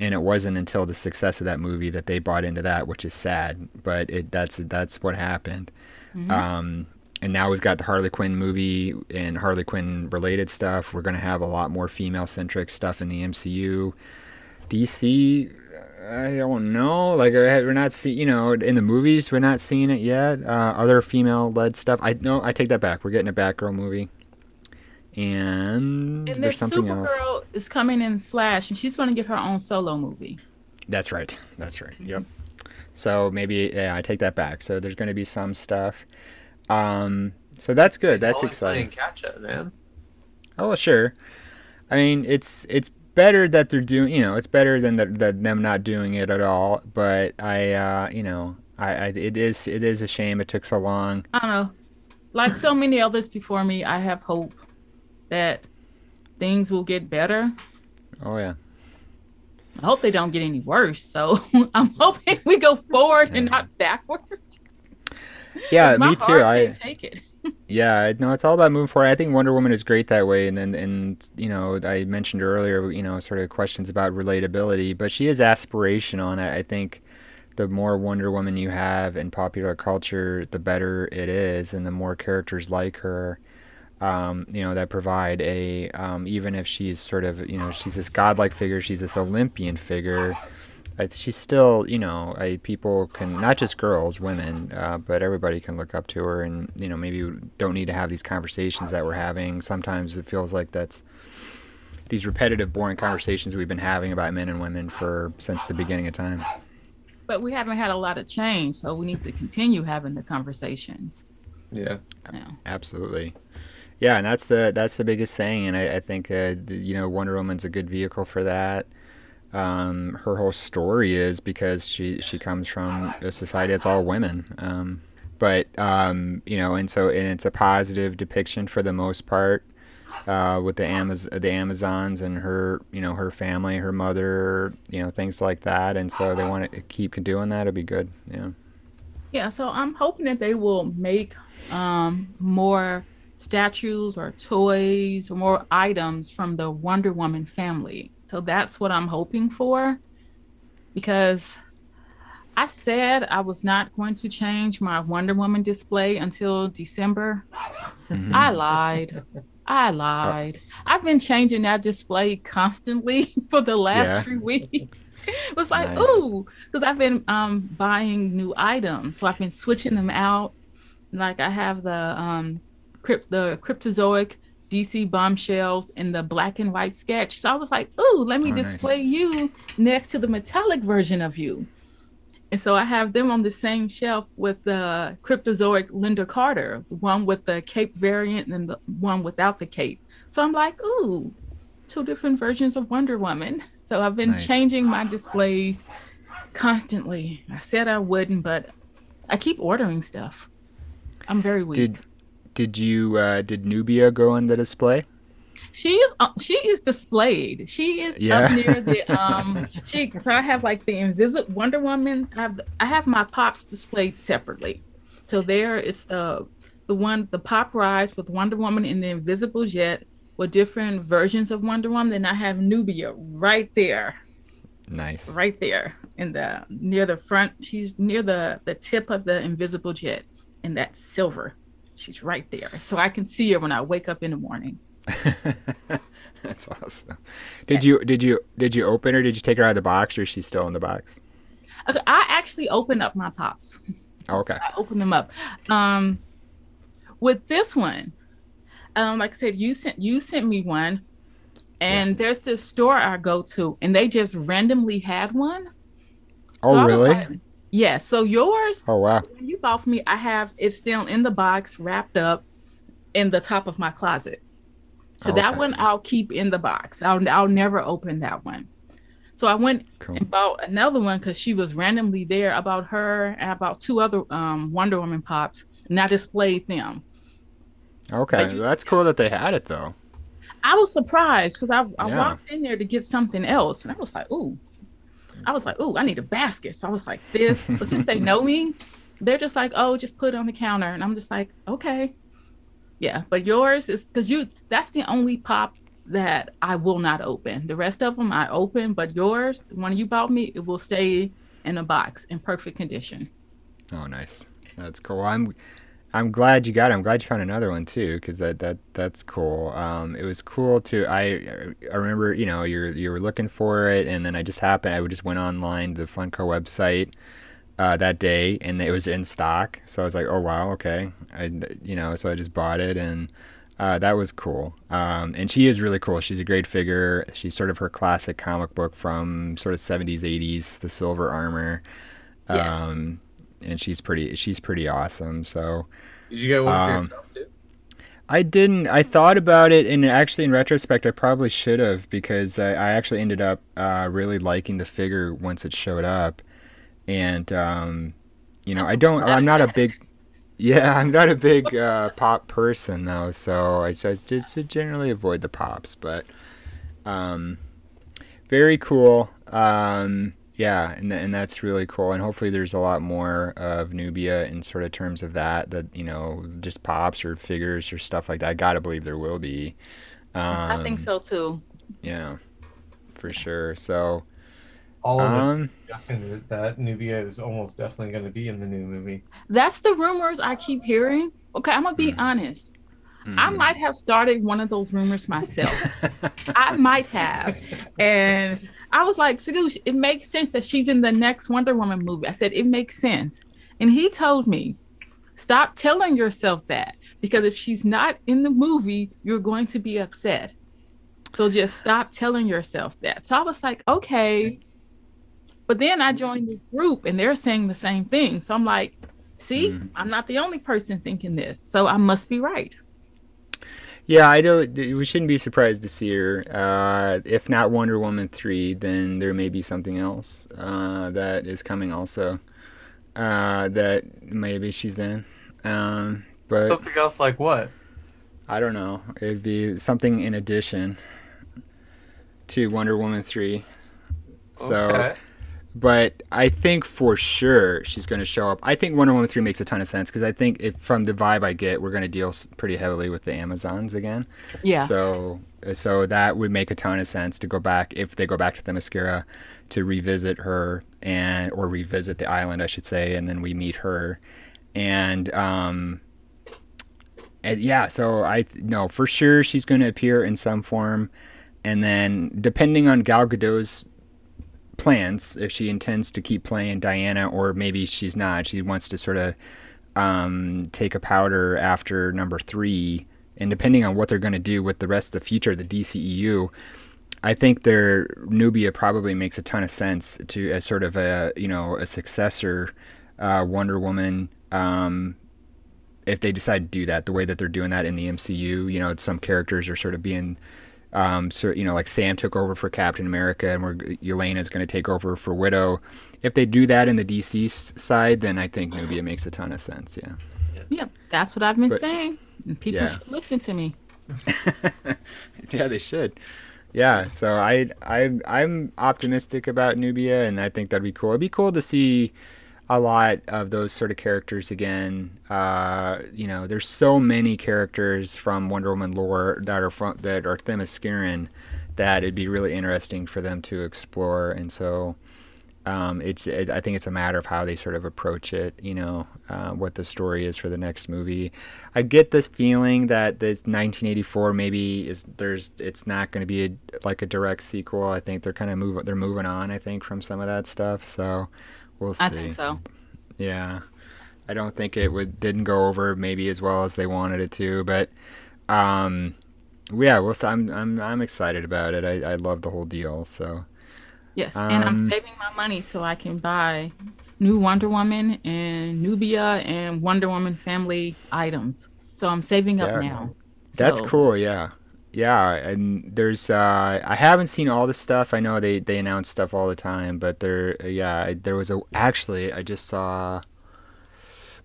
and it wasn't until the success of that movie that they bought into that, which is sad, but it, that's that's what happened. Mm-hmm. Um, and now we've got the Harley Quinn movie and Harley Quinn related stuff. We're going to have a lot more female centric stuff in the MCU. DC, I don't know. Like we're not seeing, you know, in the movies we're not seeing it yet. Uh, other female led stuff. I no, I take that back. We're getting a Batgirl movie and, and there's something Supergirl else. is coming in Flash, and she's going to get her own solo movie. That's right. That's right. Yep. So maybe yeah, I take that back. So there's going to be some stuff. Um, so that's good. that's exciting. Catch up, man. Oh sure. I mean, it's it's better that they're doing. You know, it's better than the, the, them not doing it at all. But I, uh, you know, I, I it is it is a shame it took so long. I don't know. Like so many others before me, I have hope that things will get better. Oh yeah. I hope they don't get any worse. So I'm hoping we go forward yeah. and not backward. Yeah, me too. I take it. yeah, no, it's all about moving forward. I think Wonder Woman is great that way, and then and you know I mentioned earlier, you know, sort of questions about relatability, but she is aspirational, and I, I think the more Wonder Woman you have in popular culture, the better it is, and the more characters like her um, you know, that provide a, um, even if she's sort of, you know, she's this godlike figure, she's this Olympian figure, she's still, you know, a, people can, not just girls, women, uh, but everybody can look up to her and, you know, maybe don't need to have these conversations that we're having. Sometimes it feels like that's these repetitive, boring conversations we've been having about men and women for since the beginning of time. But we haven't had a lot of change, so we need to continue having the conversations. Yeah. yeah. Absolutely. Yeah, and that's the that's the biggest thing, and I, I think uh, the, you know Wonder Woman's a good vehicle for that. um, her whole story is because she she comes from a society that's all women. Um, but um, you know, and so and it's a positive depiction for the most part uh, with the Amaz- the Amazons and her you know her family, her mother, you know things like that. And so they want to keep doing that. It'd be good. Yeah. Yeah. So I'm hoping that they will make um, more statues or toys or more items from the Wonder Woman family. So that's what I'm hoping for because I said I was not going to change my Wonder Woman display until December. Mm-hmm. I lied. I lied. I've been changing that display constantly for the last yeah. three weeks. it was like, nice. ooh, because I've been um, buying new items. So I've been switching them out. Like I have the um, crypt the cryptozoic DC bombshells in the black and white sketch. So I was like, ooh, let me oh, display nice. you next to the metallic version of you. And so I have them on the same shelf with the Cryptozoic Lynda Carter, the one with the cape variant and the one without the cape. So I'm like, ooh, two different versions of Wonder Woman. So I've been nice. changing my displays constantly. I said I wouldn't, but I keep ordering stuff. I'm very weak. Did did you uh, did Nubia go on the display? she is uh, she is displayed. She is yeah. up near the um she so I have like the invisible Wonder Woman. I have I have my pops displayed separately. So there it's the the one the pop rise with Wonder Woman and the Invisible Jet with different versions of Wonder Woman. Then I have Nubia right there. Nice. Right there in the near the front. She's near the the tip of the Invisible Jet in that silver. She's right there. So I can see her when I wake up in the morning. That's awesome. Did yes. you did you did you open her? Did you take her out of the box, or is she still in the box? Okay, I actually opened up my pops. Oh, okay. I opened them up. Um, with this one, um, like I said, you sent you sent me one, and yeah. there's this store I go to, and they just randomly had one. Oh, so really? Like, yeah. So yours. Oh wow. you bought for me, I have it still in the box, wrapped up, in the top of my closet. So okay. that one I'll keep in the box. I'll I'll never open that one. So I went cool. and bought another one because she was randomly there about her and about two other um, Wonder Woman pops, and I displayed them. Okay, you, that's cool that they had it though. I was surprised because I, I yeah. walked in there to get something else, and I was like, "Ooh," I was like, "Ooh, I need a basket." So I was like, "This," but since they know me, they're just like, "Oh, just put it on the counter," and I'm just like, "Okay." Yeah, but yours is because you that's the only pop that I will not open. The rest of them I open, but yours, the one you bought me, it will stay in a box in perfect condition. Oh, nice. That's cool. I'm I'm glad you got it. I'm glad you found another one too, because that that that's cool. Um, it was cool to I I remember you know you you were looking for it, and then I just happened I just went online to the Funko website uh, that day, and it was in stock. So I was like, oh wow, okay. I you know, so I just bought it, and uh, that was cool. Um, and she is really cool. She's a great figure. She's sort of her classic comic book from sort of 70s, 80s, the silver armor. Um, yes. And she's pretty. She's pretty awesome. So. Did you get one um, for yourself too? I didn't. I thought about it, and actually, in retrospect, I probably should have because I, I actually ended up uh, really liking the figure once it showed up and um, you know, I don't. I'm not a big. Yeah, I'm not a big uh, pop person though, so I, so I just generally avoid the pops. But um, very cool. Um, yeah, and and that's really cool. And hopefully, there's a lot more of Nubia in sort of terms of that. That you know, just pops or figures or stuff like that. I gotta believe there will be. Um, I think so too. Yeah, for sure. So all of um, us guessing that Nubia is almost definitely going to be in the new movie. That's the rumors I keep hearing. Okay, I'm gonna be mm. honest. Mm. I might have started one of those rumors myself. I might have, and I was like, Sagoosh, it makes sense that she's in the next Wonder Woman movie. I said it makes sense, and he told me, stop telling yourself that because if she's not in the movie, you're going to be upset. So just stop telling yourself that. So I was like, okay. But then I joined the group and they're saying the same thing. So I'm like, see, mm. I'm not the only person thinking this. So I must be right. Yeah, I don't. We shouldn't be surprised to see her. Uh, if not Wonder Woman three, then there may be something else uh, that is coming also. Uh, that maybe she's in. Um, but something else like what? I don't know. It'd be something in addition to Wonder Woman three. So, okay. But I think for sure she's going to show up. I think Wonder Woman three makes a ton of sense because I think if from the vibe I get, we're going to deal pretty heavily with the Amazons again. Yeah. So, so that would make a ton of sense to go back if they go back to the Themyscira to revisit her and or revisit the island, I should say, and then we meet her, and um. And yeah, so I no for sure she's going to appear in some form, and then depending on Gal Gadot's plans if she intends to keep playing Diana or maybe she's not. She wants to sort of um, take a powder after number three, and depending on what they're going to do with the rest of the future of the DCEU, I think their Nubia probably makes a ton of sense to as sort of a you know a successor uh, Wonder Woman. Um, if they decide to do that, the way that they're doing that in the MCU, you know, some characters are sort of being um, so you know, like Sam took over for Captain America, and we're is going to take over for Widow. If they do that in the DC side, then I think Nubia makes a ton of sense. Yeah. Yeah, that's what I've been but, saying. People yeah. should listen to me. yeah, they should. Yeah, so I I I'm optimistic about Nubia, and I think that'd be cool. It'd be cool to see a lot of those sort of characters again. Uh, you know, there's so many characters from Wonder Woman lore that are from that are Themysciran that it'd be really interesting for them to explore. And so, um, it's it, I think it's a matter of how they sort of approach it. You know, uh, what the story is for the next movie. I get this feeling that this 1984 maybe is there's it's not going to be a, like a direct sequel. I think they're kind of moving they're moving on. I think from some of that stuff. So. We'll see. I think so. Yeah. I don't think it would didn't go over maybe as well as they wanted it to, but um, yeah, we'll. I'm I'm I'm excited about it. I I love the whole deal. So yes, um, and I'm um, saving my money so I can buy new Wonder Woman and Nubia and Wonder Woman family items. So I'm saving up now. That's so. cool. Yeah yeah, and there's uh, I haven't seen all the stuff. I know they they announce stuff all the time, but there yeah there was a actually I just saw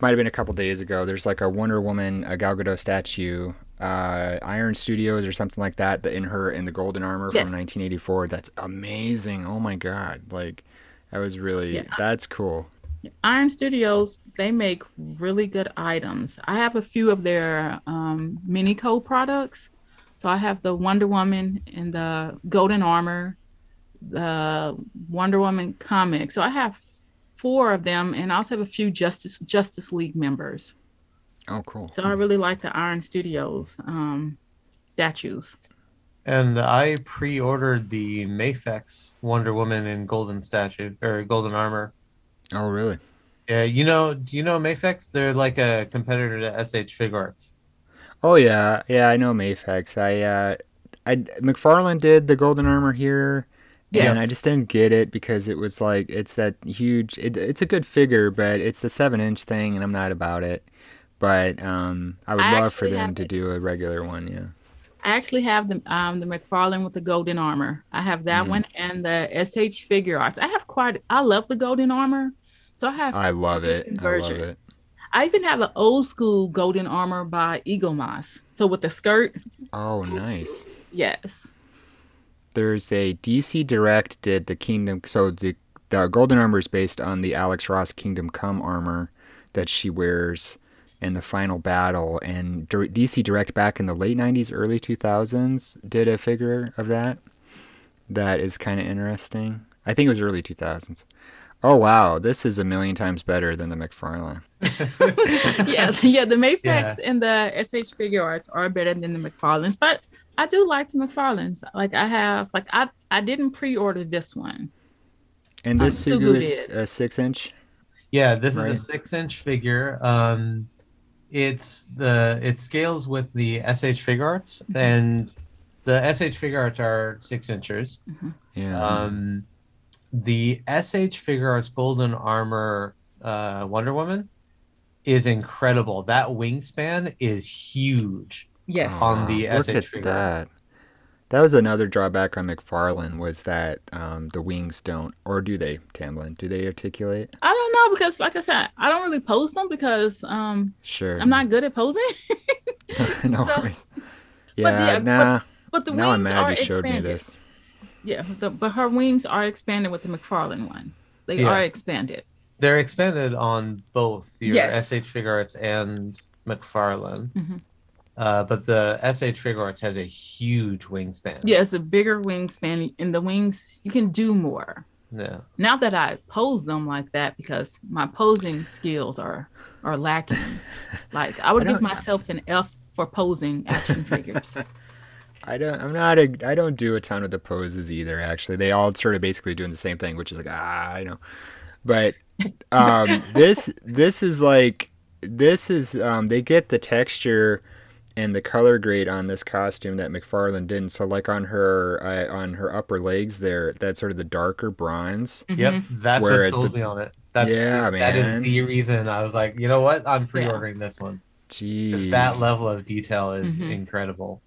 might have been a couple days ago. There's like a Wonder Woman a Gal Gadot statue, uh, Iron Studios or something like that, in her in the golden armor yes. from 1984. That's amazing. Oh my god, like that was really yeah. that's cool. Iron Studios they make really good items. I have a few of their um, Minico products so I have the Wonder Woman and the Golden Armor, the Wonder Woman comic. So I have four of them, and I also have a few Justice Justice League members. Oh, cool. So I really like the Iron Studios um, statues. And I pre-ordered the Mafex Wonder Woman in golden statue or golden armor. Oh, really? Yeah, you know, do you know Mafex? They're like a competitor to SH Figuarts. Oh yeah, yeah, I know Mafex. I uh, I McFarlane did the Golden Armor here. Yes. And I just didn't get it because it was like it's that huge. It, it's a good figure, but it's the seven inch thing, and I'm not about it. But um, I would I love for them to it. do a regular one. Yeah. I actually have the um the McFarlane with the golden armor. I have that mm-hmm. one and the SH Figuarts. I have quite. I love the golden armor, so I have. I love it. I love it. I even have an old school golden armor by Eaglemoss. So with the skirt. Oh, nice. Yes. There's a DC Direct did the Kingdom. So the the golden armor is based on the Alex Ross Kingdom Come armor that she wears in the final battle. And DC Direct back in the late 90s, early 2000s did a figure of that. That is kind of interesting. I think it was early 2000s. Oh wow, this is a million times better than the McFarlane. yeah, yeah, the Mafex yeah. and the SH Figuarts are better than the McFarlanes, but I do like the McFarlanes. Like I have, like I I didn't pre-order this one. And this um, Sugu is a six inch. Yeah, this right? is a six inch figure. Um, it's the it scales with the SH Figuarts, mm-hmm. and the SH Figuarts are six inches. Mm-hmm. Yeah. Um, the SH Figuarts Golden Armor uh, Wonder Woman is incredible. That wingspan is huge. Yes. On the look SH at figure. that. That was another drawback on McFarlane was that um, the wings don't, or do they, Tamblyn? Do they articulate? I don't know because, like I said, I don't really pose them because um, Sure. I'm not good at posing. no So- worries. but Yeah, yeah, nah. but the now I'm wings mad are you showed expanded. me this. Yeah, the, but her wings are expanded with the McFarlane one. They Yeah. are expanded. They're expanded on both your Yes. SH Figuarts and McFarlane. Mhm. Uh, but the SH Figuarts has a huge wingspan. Yeah, it's a bigger wingspan, and the wings you can do more. Yeah. Now that I pose them like that, because my posing skills are are lacking. like I would I give myself an F for posing action figures. I don't. I'm not a. I don't do a ton of the poses either. Actually, they all sort of basically doing the same thing, which is like ah, I know. But um, this this is like this is um, they get the texture and the color grade on this costume that McFarlane didn't. So like on her uh, on her upper legs there, that's sort of the darker bronze. Yep. Mhm. That's Whereas what sold the- me on it. That's Yeah, That man. is the reason I was like, you know what? I'm pre-ordering this one. Jeez, that level of detail is Mhm. incredible.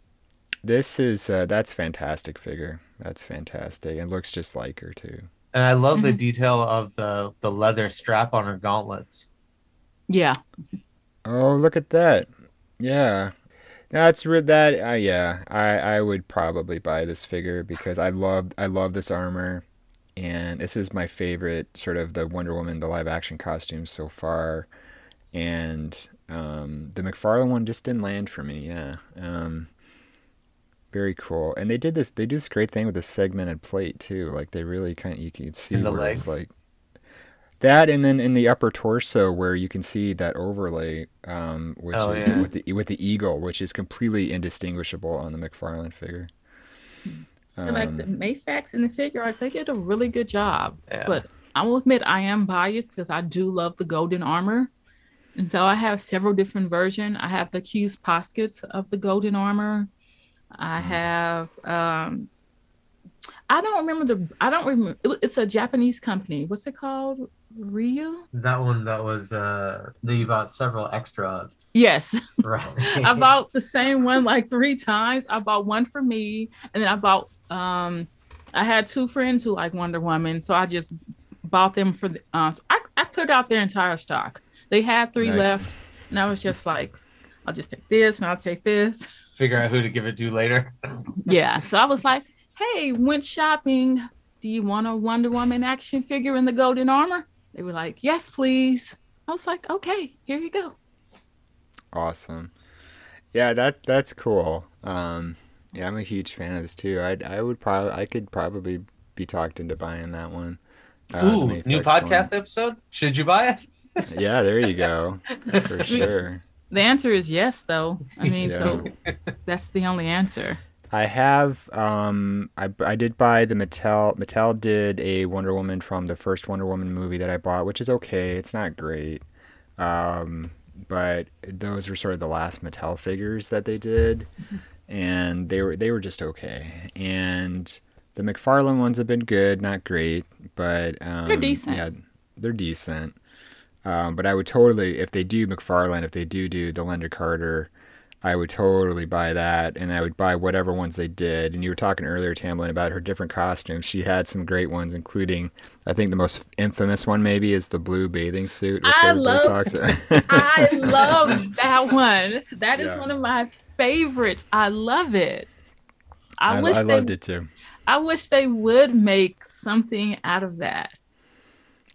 This is uh, that's fantastic figure. That's fantastic. and looks just like her too. And I love the Mhm. detail of the the leather strap on her gauntlets. Yeah, Oh, look at that. Yeah. That's re- that uh, yeah. I I would probably buy this figure because I love I love this armor and this is my favorite sort of the Wonder Woman the live action costume so far. And um the McFarlane one just didn't land for me. Yeah. Um very cool. And they did this they do this great thing with the segmented plate too. Like they really kind of you can see In the where it's legs? like that, and then in the upper torso where you can see that overlay, um, which Oh, is yeah. with the with the eagle, which is completely indistinguishable on the McFarlane figure. and like the Um, Mafex and the figure art, they did a really good job. Yeah. But I will admit I am biased because I do love the golden armor. And so I have several different versions. I have the Q's poskets of the golden armor. I Mm. have um I don't remember the I don't remember it's a Japanese company. What's it called? Ryu? That one that was uh that you bought several extra of. Yes. Right. I bought the same one like three times. I bought one for me, and then I bought. Um, I had two friends who like Wonder Woman, so I just bought them for. The, uh, so I I cleared out their entire stock. They had three Nice. left, and I was just like, I'll just take this, and I'll take this. Figure out who to give it to later. yeah. So I was like, hey, went shopping. Do you want a Wonder Woman action figure in the golden armor? They were like, yes, please. I was like, okay, here you go. awesome. Yeah, that that's cool. Um, yeah, I'm a huge fan of this too. I I would probably I could probably be talked into buying that one. Uh, Ooh, new Mafex one. podcast episode. Should you buy it? Yeah, there you go. For sure. The answer is yes, though. I mean, Yeah. so that's the only answer. I have um I, I did buy the Mattel Mattel did a Wonder Woman from the first Wonder Woman movie that I bought, which is okay. It's not great. Um but those were sort of the last Mattel figures that they did and they were they were just okay. And the McFarlane ones have been good, not great, but um decent. Yeah, they're decent. Um, but I would totally, if they do McFarlane, if they do do the Lynda Carter, I would totally buy that, and I would buy whatever ones they did. And you were talking earlier, Tamblyn, about her different costumes. She had some great ones, including, I think the most infamous one maybe is the blue bathing suit, which I love- talks. I love that one. That is Yeah. one of my favorites. I love it. I, I, wish I they, loved it too. I wish they would make something out of that.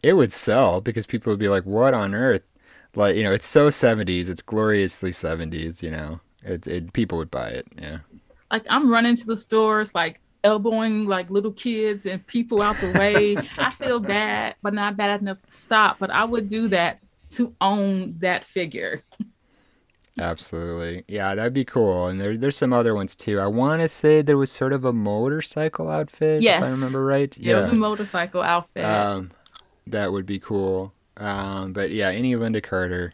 It would sell because people would be like, "What on earth?" Like you know, it's so '70s. It's gloriously '70s. You know, it, it people would buy it. Yeah. Like I'm running to the stores, like elbowing like little kids and people out the way. I feel bad, but not bad enough to stop. But I would do that to own that figure. Absolutely. Yeah, that'd be cool. And there, there's some other ones too. I want to say there was sort of a motorcycle outfit, if Yes. I remember right. Yeah. It was a motorcycle outfit. Um, that would be cool. Um, but yeah, any Lynda Carter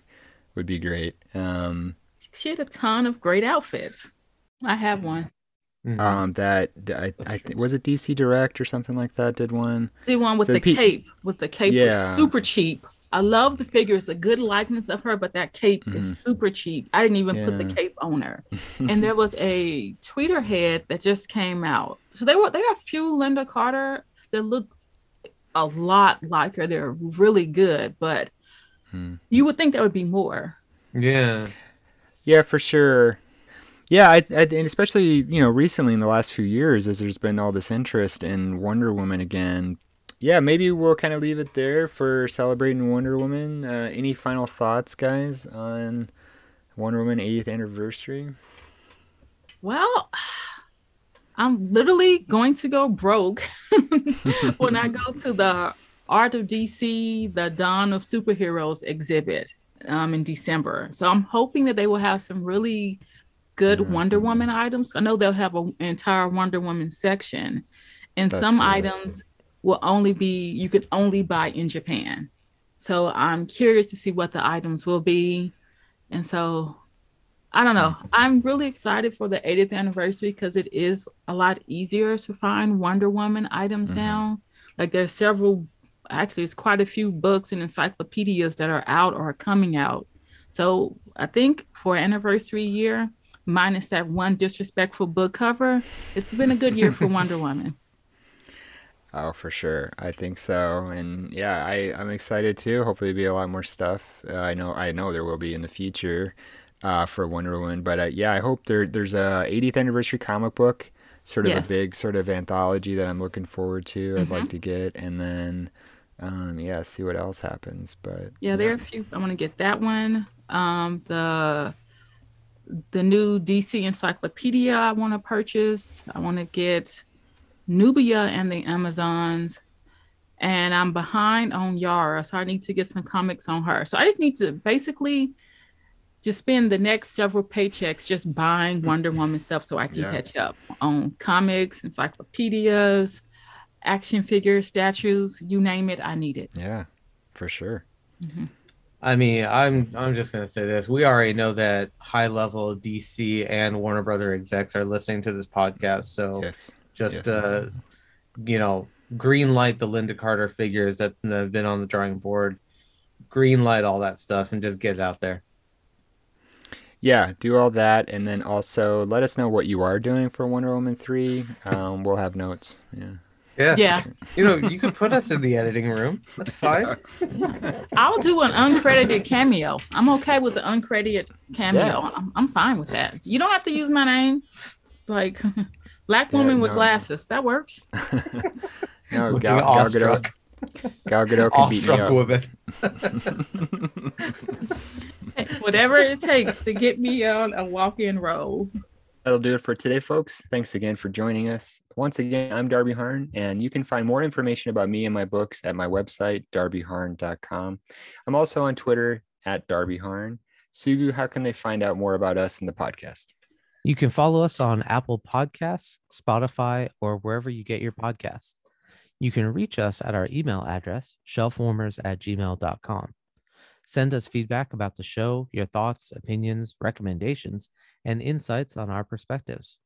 would be great. Um, she had a ton of great outfits. I have one. Mhm. um, that I, I th- was it DC Direct or something like that did one. The one with So the pe- cape, with the cape Yeah. was super cheap. I love the figure. It's a good likeness of her, but that cape mm-hmm. is super cheap. I didn't even yeah. put the cape on her. and there was a Tweeterhead that just came out. So they were they have a few Lynda Carter that look a lot like her. They're really good, but hmm. you would think there would be more. Yeah. Yeah, for sure. Yeah, I, I, and especially you know recently in the last few years, as there's been all this interest in Wonder Woman again, yeah, maybe we'll kind of leave it there for celebrating Wonder Woman. Uh, any final thoughts, guys, on Wonder Woman 80th anniversary? Well, I'm literally going to go broke when I go to the Art of DC, the Dawn of Superheroes exhibit um, in December. So I'm hoping that they will have some really good mm-hmm. Wonder Woman items. I know they'll have an entire Wonder Woman section, and That's some items will only be you could only buy in Japan. So I'm curious to see what the items will be. And so I don't know. Mm-hmm. I'm really excited for the 80th anniversary because it is a lot easier to find Wonder Woman items mm-hmm. now. Like there's several actually it's quite a few books and encyclopedias that are out or are coming out. So I think for anniversary year, minus that one disrespectful book cover, it's been a good year for Wonder Woman. Oh, for sure. I think so. And yeah, I, I'm excited too. Hopefully be a lot more stuff. Uh, I know I know there will be in the future uh, for Wonder Woman. But uh, yeah, I hope there there's a 80th anniversary comic book, sort of yes. a big sort of anthology that I'm looking forward to. I'd mm-hmm. like to get, and then um, yeah, see what else happens. But yeah, there are a few. I want to get that one. Um, the the new DC encyclopedia I want to purchase. I want to get Nubia and the Amazons. And I'm behind on Yara, so I need to get some comics on her. So I just need to basically just spend the next several paychecks just buying mm. Wonder Woman stuff so I can yeah. catch up on comics, encyclopedias, action figures, statues, you name it, I need it. Yeah, for sure. Mm-hmm. I mean, I'm I'm just gonna say this. We already know that high level DC and Warner Brother execs are listening to this podcast, so yes. Just yes. uh, you know, green light the Lynda Carter figures that have been on the drawing board, green light all that stuff, and just get it out there. Yeah, do all that, and then also let us know what you are doing for Wonder Woman three. Um, we'll have notes. Yeah. Yeah. Yeah. You know, you could put us in the editing room. That's fine. Yeah. I'll do an uncredited cameo. I'm okay with the uncredited cameo. Yeah. I'm, I'm fine with that. You don't have to use my name. Like Black woman yeah, with glasses. That works. no, Looking Gal, Gal Gadot. Gal Gadot can beat me up. whatever it takes to get me on a walk-in role. That'll do it for today, folks. Thanks again for joining us. Once again, I'm Darby Harn, and you can find more information about me and my books at my website, darbyharn.com. I'm also on Twitter at Darby Harn. Sugu, how can they find out more about us and the podcast? You can follow us on Apple Podcasts, Spotify, or wherever you get your podcasts. You can reach us at our email address, shelfwarmers at gmail.com. Send us feedback about the show, your thoughts, opinions, recommendations, and insights on our perspectives.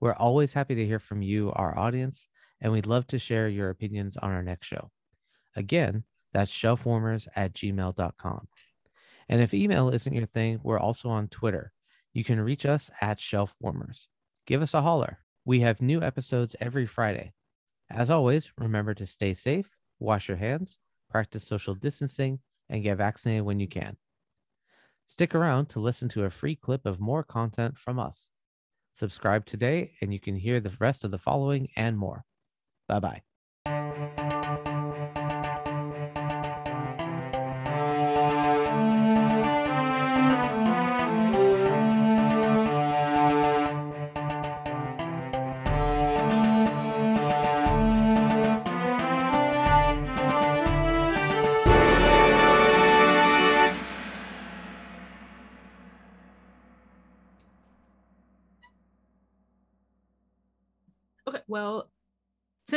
We're always happy to hear from you, our audience, and we'd love to share your opinions on our next show. Again, that's shelfwarmers at gmail.com. And if email isn't your thing, we're also on Twitter you can reach us at shelfwarmers. Give us a holler. We have new episodes every Friday. As always, remember to stay safe, wash your hands, practice social distancing, and get vaccinated when you can. Stick around to listen to a free clip of more content from us. Subscribe today, and you can hear the rest of the following and more. Bye bye.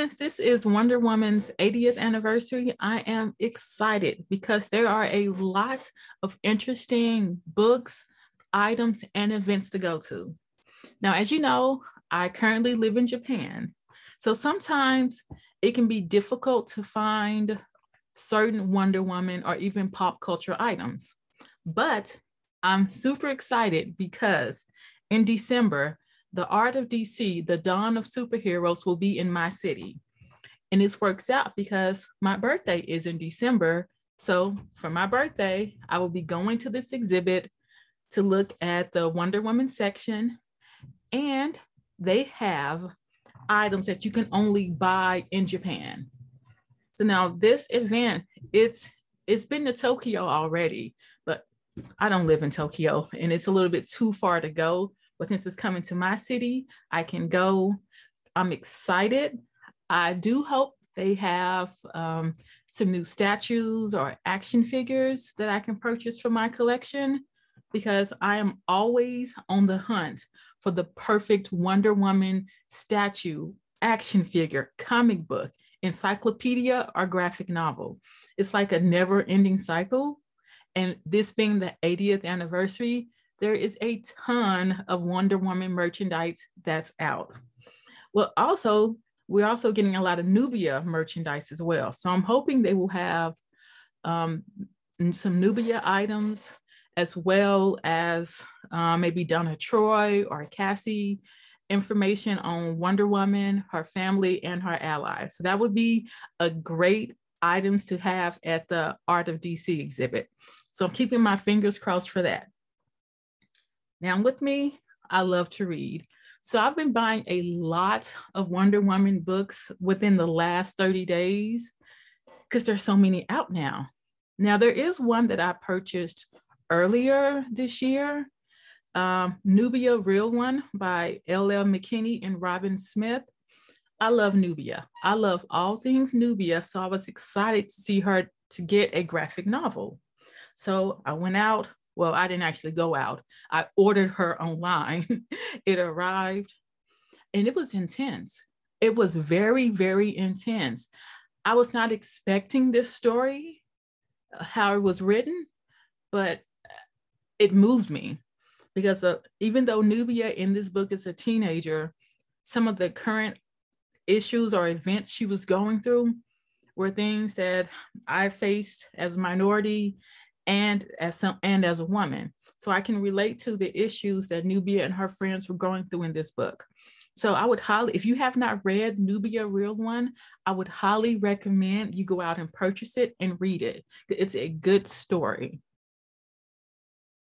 Since this is Wonder Woman's 80th anniversary, I am excited because there are a lot of interesting books, items, and events to go to. Now, as you know, I currently live in Japan. So sometimes it can be difficult to find certain Wonder Woman or even pop culture items. But I'm super excited because in December, the Art of DC, the Dawn of Superheroes, will be in my city. And this works out because my birthday is in December. So for my birthday, I will be going to this exhibit to look at the Wonder Woman section. And they have items that you can only buy in Japan. So now this event, it's it's been to Tokyo already, but I don't live in Tokyo and it's a little bit too far to go. But since it's coming to my city, I can go. I'm excited. I do hope they have um, some new statues or action figures that I can purchase for my collection because I am always on the hunt for the perfect Wonder Woman statue, action figure, comic book, encyclopedia, or graphic novel. It's like a never ending cycle. And this being the 80th anniversary, there is a ton of Wonder Woman merchandise that's out. Well, also, we're also getting a lot of Nubia merchandise as well. So I'm hoping they will have um, some Nubia items as well as uh, maybe Donna Troy or Cassie information on Wonder Woman, her family, and her allies. So that would be a great items to have at the Art of DC exhibit. So I'm keeping my fingers crossed for that. Now, with me, I love to read. So I've been buying a lot of Wonder Woman books within the last 30 days because there's so many out now. Now, there is one that I purchased earlier this year um, Nubia Real One by L.L. McKinney and Robin Smith. I love Nubia. I love all things Nubia. So I was excited to see her to get a graphic novel. So I went out. Well, I didn't actually go out. I ordered her online. it arrived and it was intense. It was very, very intense. I was not expecting this story, how it was written, but it moved me because uh, even though Nubia in this book is a teenager, some of the current issues or events she was going through were things that I faced as a minority and as some and as a woman. So I can relate to the issues that Nubia and her friends were going through in this book. So I would highly, if you have not read Nubia Real One, I would highly recommend you go out and purchase it and read it. It's a good story.